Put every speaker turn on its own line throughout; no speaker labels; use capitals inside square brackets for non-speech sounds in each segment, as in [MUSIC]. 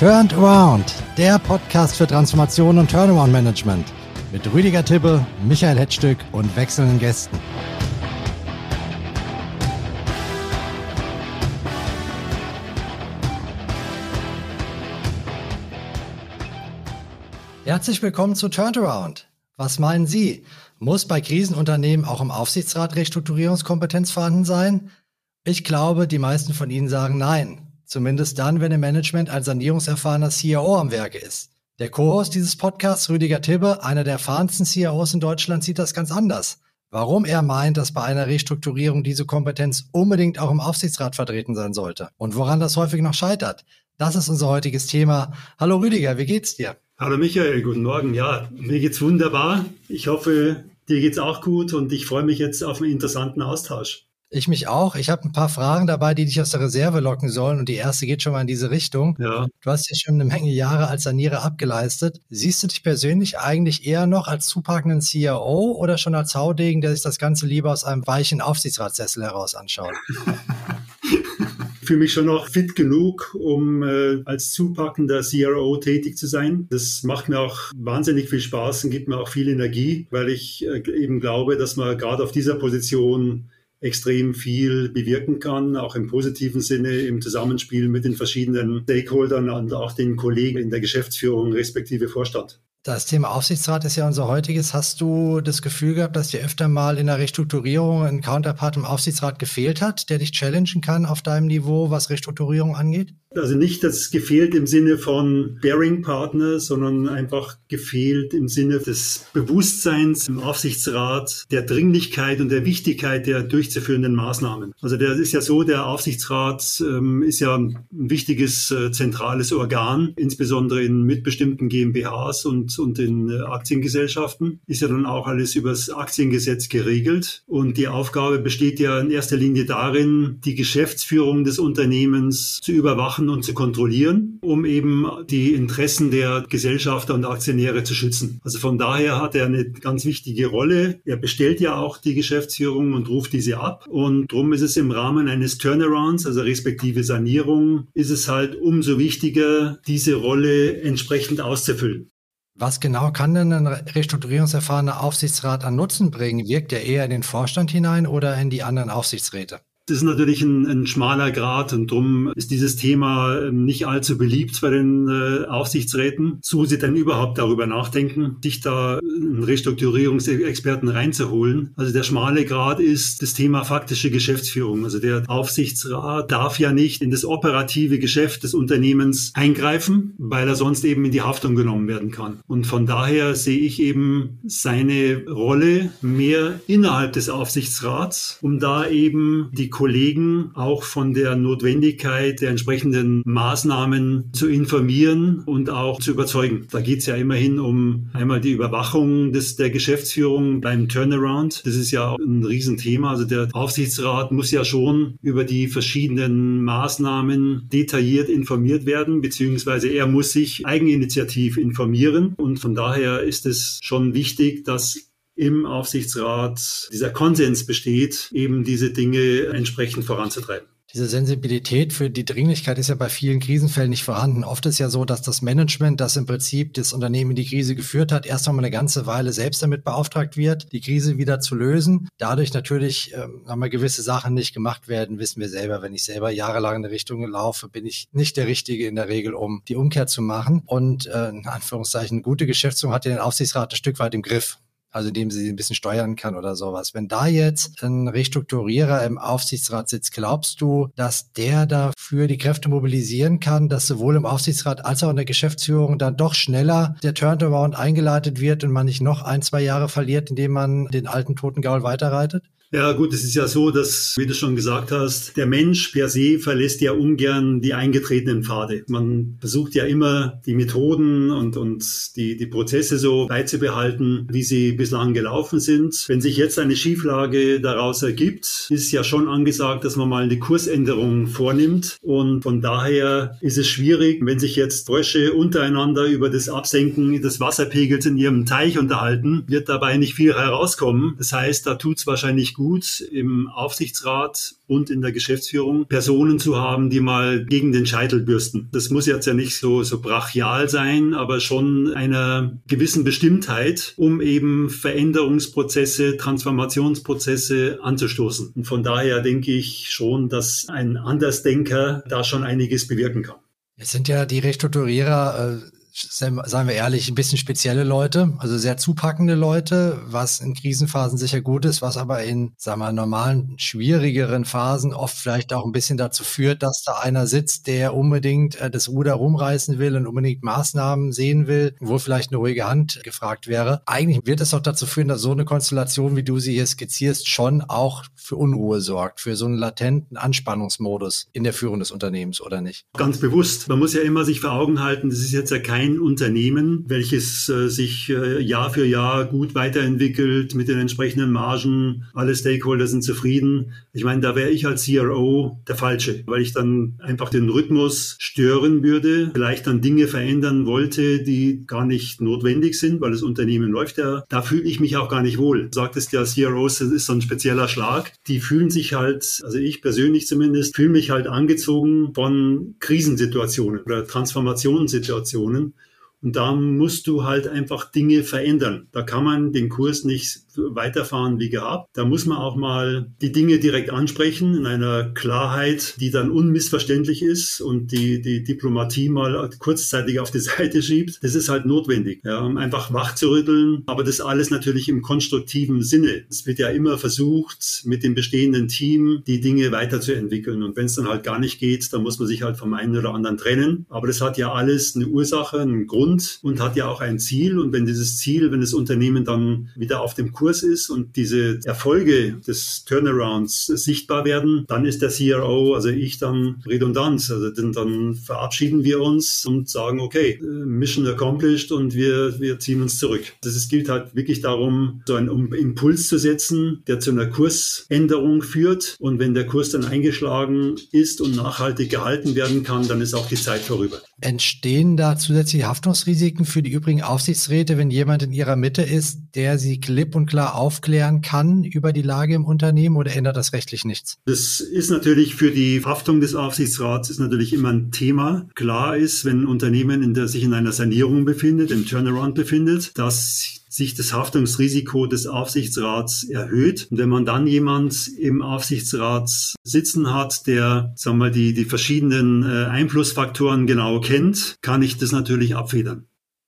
Turned Around, der Podcast für Transformation und Turnaround Management mit Rüdiger Tippe, Michael Hetzstück und wechselnden Gästen. Herzlich willkommen zu Turnaround. Was meinen Sie? Muss bei Krisenunternehmen auch im Aufsichtsrat Restrukturierungskompetenz vorhanden sein? Ich glaube, die meisten von Ihnen sagen nein. Zumindest dann, wenn im Management ein sanierungserfahrener CIO am Werke ist. Der Co-Host dieses Podcasts, Rüdiger Tibbe, einer der erfahrensten CIOs in Deutschland, sieht das ganz anders. Warum er meint, dass bei einer Restrukturierung diese Kompetenz unbedingt auch im Aufsichtsrat vertreten sein sollte und woran das häufig noch scheitert. Das ist unser heutiges Thema. Hallo Rüdiger, wie geht's dir?
Hallo Michael, guten Morgen. Ja, mir geht's wunderbar. Ich hoffe, dir geht's auch gut und ich freue mich jetzt auf einen interessanten Austausch.
Ich mich auch. Ich habe ein paar Fragen dabei, die dich aus der Reserve locken sollen. Und die erste geht schon mal in diese Richtung. Ja. Du hast ja schon eine Menge Jahre als Sanierer abgeleistet. Siehst du dich persönlich eigentlich eher noch als zupackenden CIO oder schon als Haudegen, der sich das Ganze lieber aus einem weichen Aufsichtsratssessel heraus anschaut? [LAUGHS]
Ich fühle mich schon noch fit genug, um äh, als zupackender CRO tätig zu sein. Das macht mir auch wahnsinnig viel Spaß und gibt mir auch viel Energie, weil ich äh, eben glaube, dass man gerade auf dieser Position extrem viel bewirken kann, auch im positiven Sinne im Zusammenspiel mit den verschiedenen Stakeholdern und auch den Kollegen in der Geschäftsführung respektive Vorstand.
Das Thema Aufsichtsrat ist ja unser heutiges. Hast du das Gefühl gehabt, dass dir öfter mal in der Restrukturierung ein Counterpart im Aufsichtsrat gefehlt hat, der dich challengen kann auf deinem Niveau, was Restrukturierung angeht?
Also nicht das gefehlt im Sinne von Bearing Partner, sondern einfach gefehlt im Sinne des Bewusstseins im Aufsichtsrat, der Dringlichkeit und der Wichtigkeit der durchzuführenden Maßnahmen. Also der ist ja so, der Aufsichtsrat ähm, ist ja ein wichtiges äh, zentrales Organ, insbesondere in mitbestimmten GmbHs und, und in äh, Aktiengesellschaften. Ist ja dann auch alles übers Aktiengesetz geregelt. Und die Aufgabe besteht ja in erster Linie darin, die Geschäftsführung des Unternehmens zu überwachen und zu kontrollieren, um eben die Interessen der Gesellschafter und Aktionäre zu schützen. Also von daher hat er eine ganz wichtige Rolle. Er bestellt ja auch die Geschäftsführung und ruft diese ab. Und darum ist es im Rahmen eines Turnarounds, also respektive Sanierung, ist es halt umso wichtiger, diese Rolle entsprechend auszufüllen.
Was genau kann denn ein restrukturierungserfahrener Aufsichtsrat an Nutzen bringen? Wirkt er eher in den Vorstand hinein oder in die anderen Aufsichtsräte?
Das ist natürlich ein, ein schmaler Grad und darum ist dieses Thema ähm, nicht allzu beliebt bei den äh, Aufsichtsräten. So sie dann überhaupt darüber nachdenken, sich da einen Restrukturierungsexperten reinzuholen. Also der schmale Grad ist das Thema faktische Geschäftsführung. Also der Aufsichtsrat darf ja nicht in das operative Geschäft des Unternehmens eingreifen, weil er sonst eben in die Haftung genommen werden kann. Und von daher sehe ich eben seine Rolle mehr innerhalb des Aufsichtsrats, um da eben die Kollegen auch von der Notwendigkeit der entsprechenden Maßnahmen zu informieren und auch zu überzeugen. Da geht es ja immerhin um einmal die Überwachung des, der Geschäftsführung beim Turnaround. Das ist ja ein Riesenthema. Also der Aufsichtsrat muss ja schon über die verschiedenen Maßnahmen detailliert informiert werden, beziehungsweise er muss sich eigeninitiativ informieren. Und von daher ist es schon wichtig, dass im Aufsichtsrat dieser Konsens besteht, eben diese Dinge entsprechend voranzutreiben.
Diese Sensibilität für die Dringlichkeit ist ja bei vielen Krisenfällen nicht vorhanden. Oft ist ja so, dass das Management, das im Prinzip das Unternehmen in die Krise geführt hat, erst einmal eine ganze Weile selbst damit beauftragt wird, die Krise wieder zu lösen. Dadurch natürlich ähm, haben wir gewisse Sachen nicht gemacht werden, wissen wir selber. Wenn ich selber jahrelang in eine Richtung laufe, bin ich nicht der Richtige in der Regel, um die Umkehr zu machen. Und äh, in Anführungszeichen, gute Geschäftsführung hat ja den Aufsichtsrat ein Stück weit im Griff also indem sie ein bisschen steuern kann oder sowas. Wenn da jetzt ein Restrukturierer im Aufsichtsrat sitzt, glaubst du, dass der dafür die Kräfte mobilisieren kann, dass sowohl im Aufsichtsrat als auch in der Geschäftsführung dann doch schneller der Turnaround eingeleitet wird und man nicht noch ein, zwei Jahre verliert, indem man den alten toten Gaul weiterreitet?
Ja gut, es ist ja so, dass, wie du schon gesagt hast, der Mensch per se verlässt ja ungern die eingetretenen Pfade. Man versucht ja immer die Methoden und, und die, die Prozesse so beizubehalten, wie sie bislang gelaufen sind. Wenn sich jetzt eine Schieflage daraus ergibt, ist ja schon angesagt, dass man mal eine Kursänderung vornimmt. Und von daher ist es schwierig, wenn sich jetzt Frösche untereinander über das Absenken des Wasserpegels in ihrem Teich unterhalten, wird dabei nicht viel herauskommen. Das heißt, da tut es wahrscheinlich gut, im Aufsichtsrat und in der Geschäftsführung Personen zu haben, die mal gegen den Scheitel bürsten. Das muss jetzt ja nicht so, so brachial sein, aber schon einer gewissen Bestimmtheit, um eben Veränderungsprozesse, Transformationsprozesse anzustoßen. Und von daher denke ich schon, dass ein Andersdenker da schon einiges bewirken kann.
Es sind ja die Restrukturierer äh seien wir ehrlich, ein bisschen spezielle Leute, also sehr zupackende Leute, was in Krisenphasen sicher gut ist, was aber in, sagen wir, normalen, schwierigeren Phasen oft vielleicht auch ein bisschen dazu führt, dass da einer sitzt, der unbedingt äh, das Ruder rumreißen will und unbedingt Maßnahmen sehen will, wo vielleicht eine ruhige Hand gefragt wäre. Eigentlich wird es doch dazu führen, dass so eine Konstellation, wie du sie hier skizzierst, schon auch für Unruhe sorgt, für so einen latenten Anspannungsmodus in der Führung des Unternehmens, oder nicht?
Ganz bewusst. Man muss ja immer sich vor Augen halten, das ist jetzt ja kein ein Unternehmen, welches äh, sich äh, Jahr für Jahr gut weiterentwickelt mit den entsprechenden Margen. Alle Stakeholder sind zufrieden. Ich meine, da wäre ich als CRO der Falsche, weil ich dann einfach den Rhythmus stören würde, vielleicht dann Dinge verändern wollte, die gar nicht notwendig sind, weil das Unternehmen läuft ja. Da fühle ich mich auch gar nicht wohl. Du sagtest ja, CROs, das ist so ein spezieller Schlag. Die fühlen sich halt, also ich persönlich zumindest, fühle mich halt angezogen von Krisensituationen oder Transformationssituationen. Und da musst du halt einfach Dinge verändern. Da kann man den Kurs nicht weiterfahren wie gehabt. Da muss man auch mal die Dinge direkt ansprechen in einer Klarheit, die dann unmissverständlich ist und die, die Diplomatie mal kurzzeitig auf die [LAUGHS] Seite schiebt. Das ist halt notwendig, ja, um einfach wach zu rütteln. Aber das alles natürlich im konstruktiven Sinne. Es wird ja immer versucht, mit dem bestehenden Team die Dinge weiterzuentwickeln. Und wenn es dann halt gar nicht geht, dann muss man sich halt vom einen oder anderen trennen. Aber das hat ja alles eine Ursache, einen Grund und hat ja auch ein Ziel. Und wenn dieses Ziel, wenn das Unternehmen dann wieder auf dem Kurs ist und diese Erfolge des Turnarounds sichtbar werden, dann ist der CRO, also ich dann redundant. Also dann, dann verabschieden wir uns und sagen, okay, Mission accomplished und wir, wir ziehen uns zurück. Das es gilt halt wirklich darum, so einen Impuls zu setzen, der zu einer Kursänderung führt. Und wenn der Kurs dann eingeschlagen ist und nachhaltig gehalten werden kann, dann ist auch die Zeit vorüber.
Entstehen da zusätzliche Haftungsrisiken für die übrigen Aufsichtsräte, wenn jemand in ihrer Mitte ist, der sie klipp und klar aufklären kann über die Lage im Unternehmen oder ändert das rechtlich nichts?
Das ist natürlich für die Haftung des Aufsichtsrats ist natürlich immer ein Thema. Klar ist, wenn ein Unternehmen in der, sich in einer Sanierung befindet, im Turnaround befindet, dass sich das Haftungsrisiko des Aufsichtsrats erhöht. Und wenn man dann jemand im Aufsichtsrat sitzen hat, der, sagen wir, die, die verschiedenen äh, Einflussfaktoren genau kennt, kann ich das natürlich abfedern.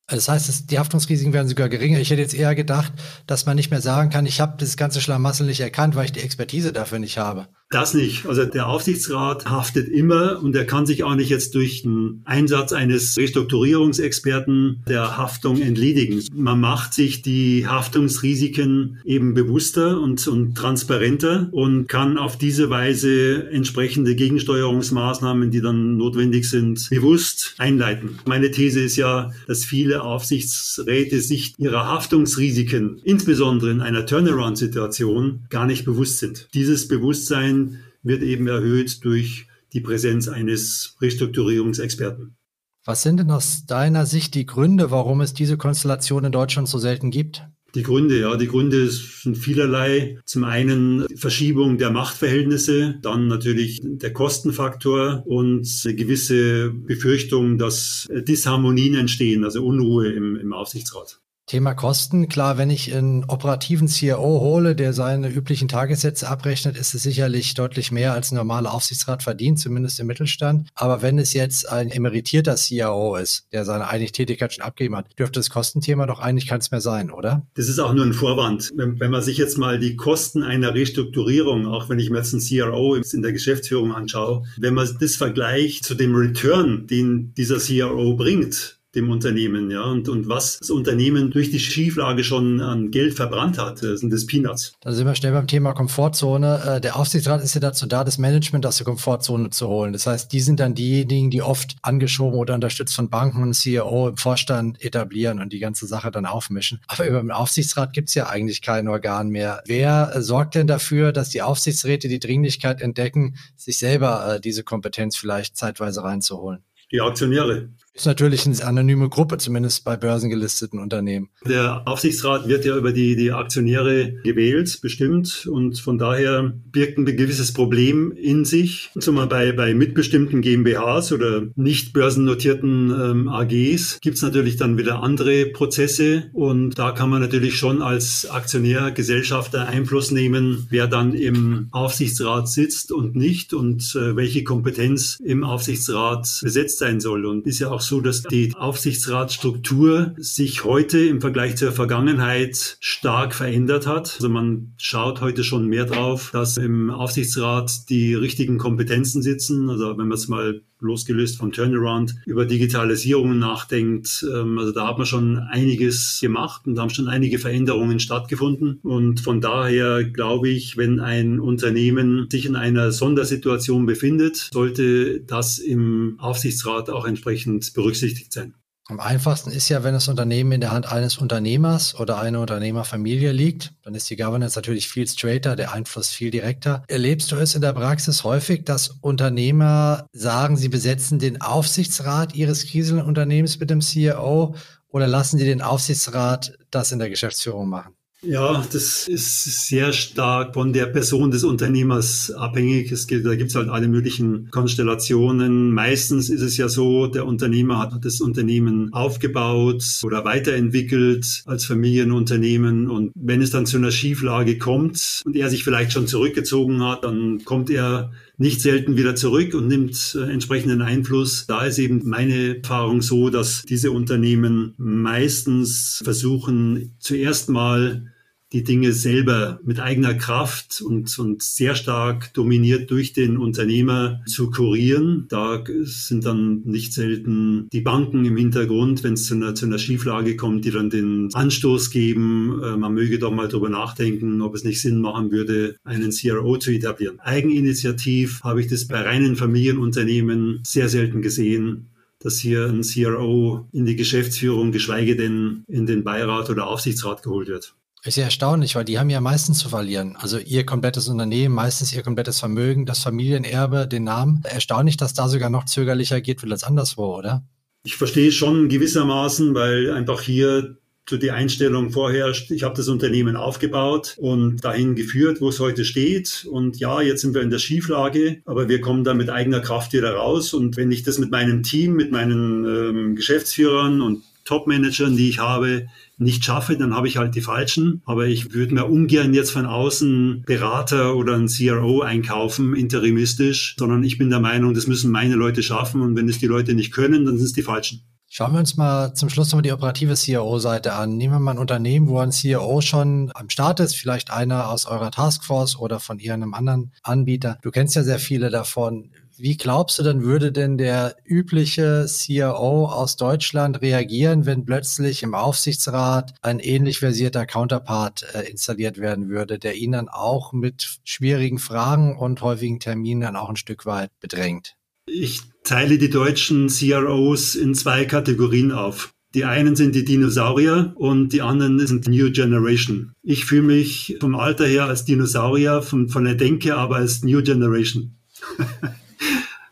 Das heißt, die Haftungsrisiken werden sogar geringer. Ich hätte jetzt eher gedacht, dass man nicht mehr sagen kann, ich habe das ganze Schlamassel nicht erkannt, weil ich die Expertise dafür nicht habe.
Das nicht. Also der Aufsichtsrat haftet immer und er kann sich auch nicht jetzt durch den Einsatz eines Restrukturierungsexperten der Haftung entledigen. Man macht sich die Haftungsrisiken eben bewusster und, und transparenter und kann auf diese Weise entsprechende Gegensteuerungsmaßnahmen, die dann notwendig sind, bewusst einleiten. Meine These ist ja, dass viele Aufsichtsräte sich ihrer Haftungsrisiken, insbesondere in einer Turnaround-Situation, gar nicht bewusst sind. Dieses Bewusstsein wird eben erhöht durch die Präsenz eines Restrukturierungsexperten.
Was sind denn aus deiner Sicht die Gründe, warum es diese Konstellation in Deutschland so selten gibt?
Die Gründe, ja, die Gründe sind vielerlei. Zum einen Verschiebung der Machtverhältnisse, dann natürlich der Kostenfaktor und eine gewisse Befürchtung, dass Disharmonien entstehen, also Unruhe im, im Aufsichtsrat.
Thema Kosten. Klar, wenn ich einen operativen CRO hole, der seine üblichen Tagessätze abrechnet, ist es sicherlich deutlich mehr als ein normaler Aufsichtsrat verdient, zumindest im Mittelstand. Aber wenn es jetzt ein emeritierter CRO ist, der seine eigentliche Tätigkeit schon abgegeben hat, dürfte das Kostenthema doch eigentlich keins mehr sein, oder?
Das ist auch nur ein Vorwand. Wenn, wenn man sich jetzt mal die Kosten einer Restrukturierung, auch wenn ich mir jetzt einen CRO in der Geschäftsführung anschaue, wenn man das vergleicht zu dem Return, den dieser CRO bringt, dem Unternehmen, ja, und, und was das Unternehmen durch die Schieflage schon an Geld verbrannt hat, sind das Peanuts.
Da sind wir schnell beim Thema Komfortzone. Äh, der Aufsichtsrat ist ja dazu da, das Management aus der Komfortzone zu holen. Das heißt, die sind dann diejenigen, die oft angeschoben oder unterstützt von Banken und CEO im Vorstand etablieren und die ganze Sache dann aufmischen. Aber über den Aufsichtsrat gibt es ja eigentlich kein Organ mehr. Wer äh, sorgt denn dafür, dass die Aufsichtsräte die Dringlichkeit entdecken, sich selber äh, diese Kompetenz vielleicht zeitweise reinzuholen?
Die Aktionäre.
Ist natürlich eine anonyme Gruppe, zumindest bei börsengelisteten Unternehmen.
Der Aufsichtsrat wird ja über die, die Aktionäre gewählt, bestimmt. Und von daher birgt ein gewisses Problem in sich. Zumal bei, bei mitbestimmten GmbHs oder nicht börsennotierten ähm, AGs gibt es natürlich dann wieder andere Prozesse. Und da kann man natürlich schon als Aktionär, Gesellschafter Einfluss nehmen, wer dann im Aufsichtsrat sitzt und nicht und äh, welche Kompetenz im Aufsichtsrat besetzt sein soll. Und ist ja auch so, dass die Aufsichtsratsstruktur sich heute im Vergleich zur Vergangenheit stark verändert hat. Also man schaut heute schon mehr drauf, dass im Aufsichtsrat die richtigen Kompetenzen sitzen. Also wenn man es mal losgelöst vom Turnaround über Digitalisierung nachdenkt. Ähm, also da hat man schon einiges gemacht und da haben schon einige Veränderungen stattgefunden. Und von daher glaube ich, wenn ein Unternehmen sich in einer Sondersituation befindet, sollte das im Aufsichtsrat auch entsprechend berücksichtigt sein.
Am einfachsten ist ja, wenn das Unternehmen in der Hand eines Unternehmers oder einer Unternehmerfamilie liegt, dann ist die Governance natürlich viel straighter, der Einfluss viel direkter. Erlebst du es in der Praxis häufig, dass Unternehmer sagen, sie besetzen den Aufsichtsrat ihres Krisenunternehmens mit dem CEO oder lassen sie den Aufsichtsrat das in der Geschäftsführung machen?
Ja, das ist sehr stark von der Person des Unternehmers abhängig. Es gibt, da gibt es halt alle möglichen Konstellationen. Meistens ist es ja so, der Unternehmer hat das Unternehmen aufgebaut oder weiterentwickelt als Familienunternehmen. Und wenn es dann zu einer Schieflage kommt und er sich vielleicht schon zurückgezogen hat, dann kommt er nicht selten wieder zurück und nimmt äh, entsprechenden Einfluss. Da ist eben meine Erfahrung so, dass diese Unternehmen meistens versuchen, zuerst mal die Dinge selber mit eigener Kraft und, und sehr stark dominiert durch den Unternehmer zu kurieren. Da sind dann nicht selten die Banken im Hintergrund, wenn es zu einer, zu einer Schieflage kommt, die dann den Anstoß geben, äh, man möge doch mal drüber nachdenken, ob es nicht Sinn machen würde, einen CRO zu etablieren. Eigeninitiativ habe ich das bei reinen Familienunternehmen sehr selten gesehen dass hier ein CRO in die Geschäftsführung, geschweige denn in den Beirat oder Aufsichtsrat geholt wird.
Ist ja erstaunlich, weil die haben ja meistens zu verlieren. Also ihr komplettes Unternehmen, meistens ihr komplettes Vermögen, das Familienerbe, den Namen. Erstaunlich, dass da sogar noch zögerlicher geht als anderswo, oder?
Ich verstehe schon gewissermaßen, weil einfach hier die Einstellung vorherrscht, ich habe das Unternehmen aufgebaut und dahin geführt, wo es heute steht. Und ja, jetzt sind wir in der Schieflage, aber wir kommen da mit eigener Kraft wieder raus. Und wenn ich das mit meinem Team, mit meinen ähm, Geschäftsführern und Top-Managern, die ich habe, nicht schaffe, dann habe ich halt die falschen. Aber ich würde mir ungern jetzt von außen Berater oder ein CRO einkaufen, interimistisch, sondern ich bin der Meinung, das müssen meine Leute schaffen und wenn es die Leute nicht können, dann sind es die falschen.
Schauen wir uns mal zum Schluss nochmal die operative CRO-Seite an. Nehmen wir mal ein Unternehmen, wo ein CRO schon am Start ist, vielleicht einer aus eurer Taskforce oder von irgendeinem anderen Anbieter. Du kennst ja sehr viele davon. Wie glaubst du denn, würde denn der übliche CRO aus Deutschland reagieren, wenn plötzlich im Aufsichtsrat ein ähnlich versierter Counterpart äh, installiert werden würde, der ihn dann auch mit schwierigen Fragen und häufigen Terminen dann auch ein Stück weit bedrängt?
Ich teile die deutschen CROs in zwei Kategorien auf. Die einen sind die Dinosaurier und die anderen sind New Generation. Ich fühle mich vom Alter her als Dinosaurier, von, von der Denke aber als New Generation. [LAUGHS]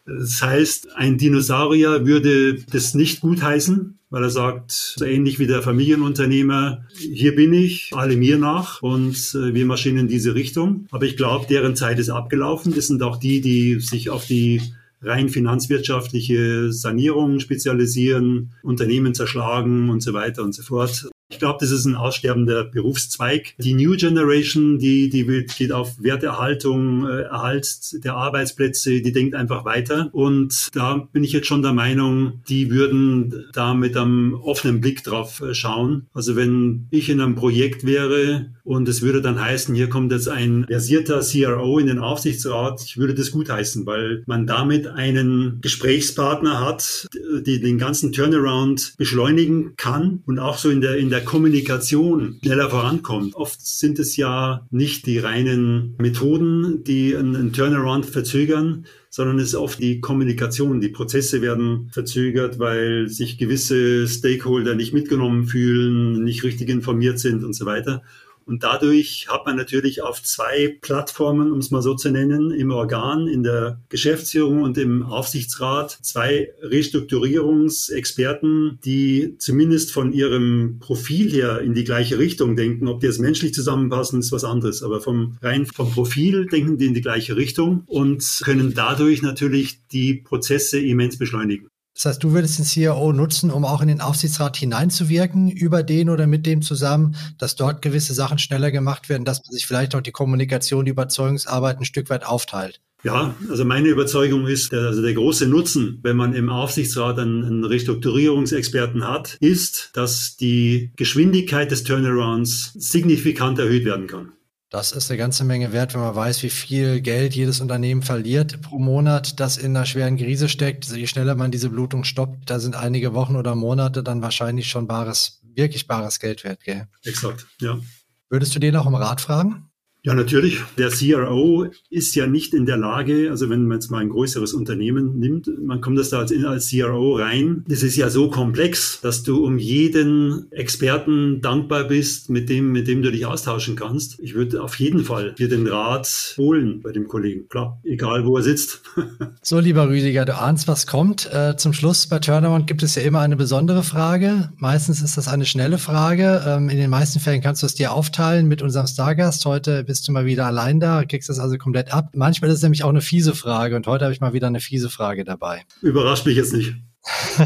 Das heißt, ein Dinosaurier würde das nicht gutheißen, weil er sagt, so ähnlich wie der Familienunternehmer, hier bin ich, alle mir nach und äh, wir marschieren in diese Richtung. Aber ich glaube, deren Zeit ist abgelaufen. Das sind auch die, die sich auf die rein finanzwirtschaftliche Sanierung spezialisieren, Unternehmen zerschlagen und so weiter und so fort. Ich glaube, das ist ein aussterbender Berufszweig. Die New Generation, die, die geht auf Werterhaltung, äh, Erhalt der Arbeitsplätze, die denkt einfach weiter. Und da bin ich jetzt schon der Meinung, die würden da mit einem offenen Blick drauf äh, schauen. Also wenn ich in einem Projekt wäre und es würde dann heißen, hier kommt jetzt ein versierter CRO in den Aufsichtsrat, ich würde das gut heißen, weil man damit einen Gesprächspartner hat, die den ganzen Turnaround beschleunigen kann und auch so in der, in der der Kommunikation schneller vorankommt. Oft sind es ja nicht die reinen Methoden, die einen Turnaround verzögern, sondern es ist oft die Kommunikation. Die Prozesse werden verzögert, weil sich gewisse Stakeholder nicht mitgenommen fühlen, nicht richtig informiert sind und so weiter. Und dadurch hat man natürlich auf zwei Plattformen, um es mal so zu nennen, im Organ, in der Geschäftsführung und im Aufsichtsrat zwei Restrukturierungsexperten, die zumindest von ihrem Profil her in die gleiche Richtung denken. Ob die jetzt menschlich zusammenpassen, ist was anderes. Aber vom rein vom Profil denken die in die gleiche Richtung und können dadurch natürlich die Prozesse immens beschleunigen.
Das heißt, du würdest den CIO nutzen, um auch in den Aufsichtsrat hineinzuwirken, über den oder mit dem zusammen, dass dort gewisse Sachen schneller gemacht werden, dass man sich vielleicht auch die Kommunikation, die Überzeugungsarbeit ein Stück weit aufteilt.
Ja, also meine Überzeugung ist, also der große Nutzen, wenn man im Aufsichtsrat einen, einen Restrukturierungsexperten hat, ist, dass die Geschwindigkeit des Turnarounds signifikant erhöht werden kann.
Das ist eine ganze Menge wert, wenn man weiß, wie viel Geld jedes Unternehmen verliert pro Monat, das in einer schweren Krise steckt. Je schneller man diese Blutung stoppt, da sind einige Wochen oder Monate dann wahrscheinlich schon bares, wirklich bares Geld wert, gell?
Exakt, ja.
Würdest du den auch um Rat fragen?
Ja, natürlich. Der CRO ist ja nicht in der Lage, also wenn man jetzt mal ein größeres Unternehmen nimmt, man kommt das da als, als CRO rein. Das ist ja so komplex, dass du um jeden Experten dankbar bist, mit dem, mit dem du dich austauschen kannst. Ich würde auf jeden Fall dir den Rat holen bei dem Kollegen. Klar, egal wo er sitzt. [LAUGHS]
so, lieber Rüdiger, du ahnst, was kommt. Äh, zum Schluss bei Turnaround gibt es ja immer eine besondere Frage. Meistens ist das eine schnelle Frage. Ähm, in den meisten Fällen kannst du es dir aufteilen mit unserem Stargast. Heute bist du mal wieder allein da, kriegst das also komplett ab. Manchmal ist es nämlich auch eine fiese Frage und heute habe ich mal wieder eine fiese Frage dabei.
Überrascht mich jetzt nicht.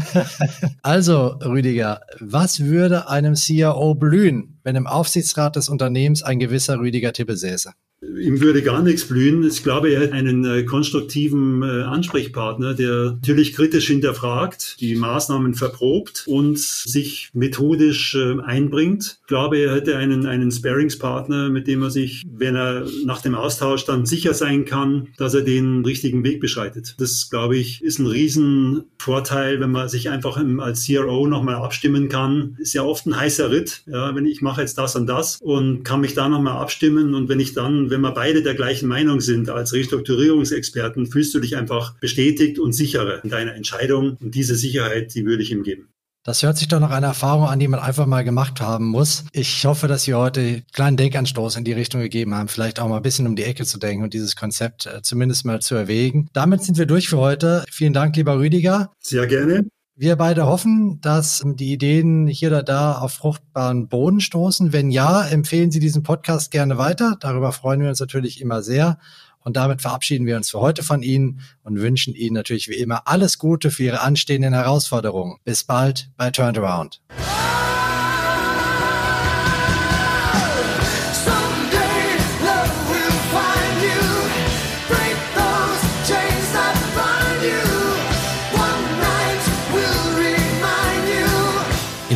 [LAUGHS]
also, Rüdiger, was würde einem CIO blühen, wenn im Aufsichtsrat des Unternehmens ein gewisser Rüdiger Tippe säße?
ihm würde gar nichts blühen. Ich glaube, er hat einen äh, konstruktiven äh, Ansprechpartner, der natürlich kritisch hinterfragt, die Maßnahmen verprobt und sich methodisch äh, einbringt. Ich glaube, er hätte einen, einen Sparingspartner, mit dem er sich, wenn er nach dem Austausch dann sicher sein kann, dass er den richtigen Weg beschreitet. Das, glaube ich, ist ein Riesenvorteil, wenn man sich einfach als CRO nochmal abstimmen kann. Ist ja oft ein heißer Ritt. Ja, wenn ich mache jetzt das und das und kann mich da nochmal abstimmen und wenn ich dann, wenn wir beide der gleichen Meinung sind als Restrukturierungsexperten, fühlst du dich einfach bestätigt und sicherer in deiner Entscheidung. Und diese Sicherheit, die würde ich ihm geben.
Das hört sich doch nach einer Erfahrung an, die man einfach mal gemacht haben muss. Ich hoffe, dass Sie heute einen kleinen Denkanstoß in die Richtung gegeben haben, vielleicht auch mal ein bisschen um die Ecke zu denken und dieses Konzept äh, zumindest mal zu erwägen. Damit sind wir durch für heute. Vielen Dank, lieber Rüdiger.
Sehr gerne.
Wir beide hoffen, dass die Ideen hier oder da auf fruchtbaren Boden stoßen. Wenn ja, empfehlen Sie diesen Podcast gerne weiter. Darüber freuen wir uns natürlich immer sehr. Und damit verabschieden wir uns für heute von Ihnen und wünschen Ihnen natürlich wie immer alles Gute für Ihre anstehenden Herausforderungen. Bis bald bei Turned Around.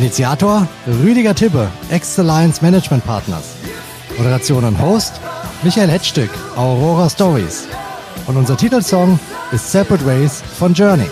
Initiator Rüdiger Tippe, Ex-Alliance Management Partners. Moderation und Host Michael Hetzstück, Aurora Stories. Und unser Titelsong ist Separate Ways von Journey.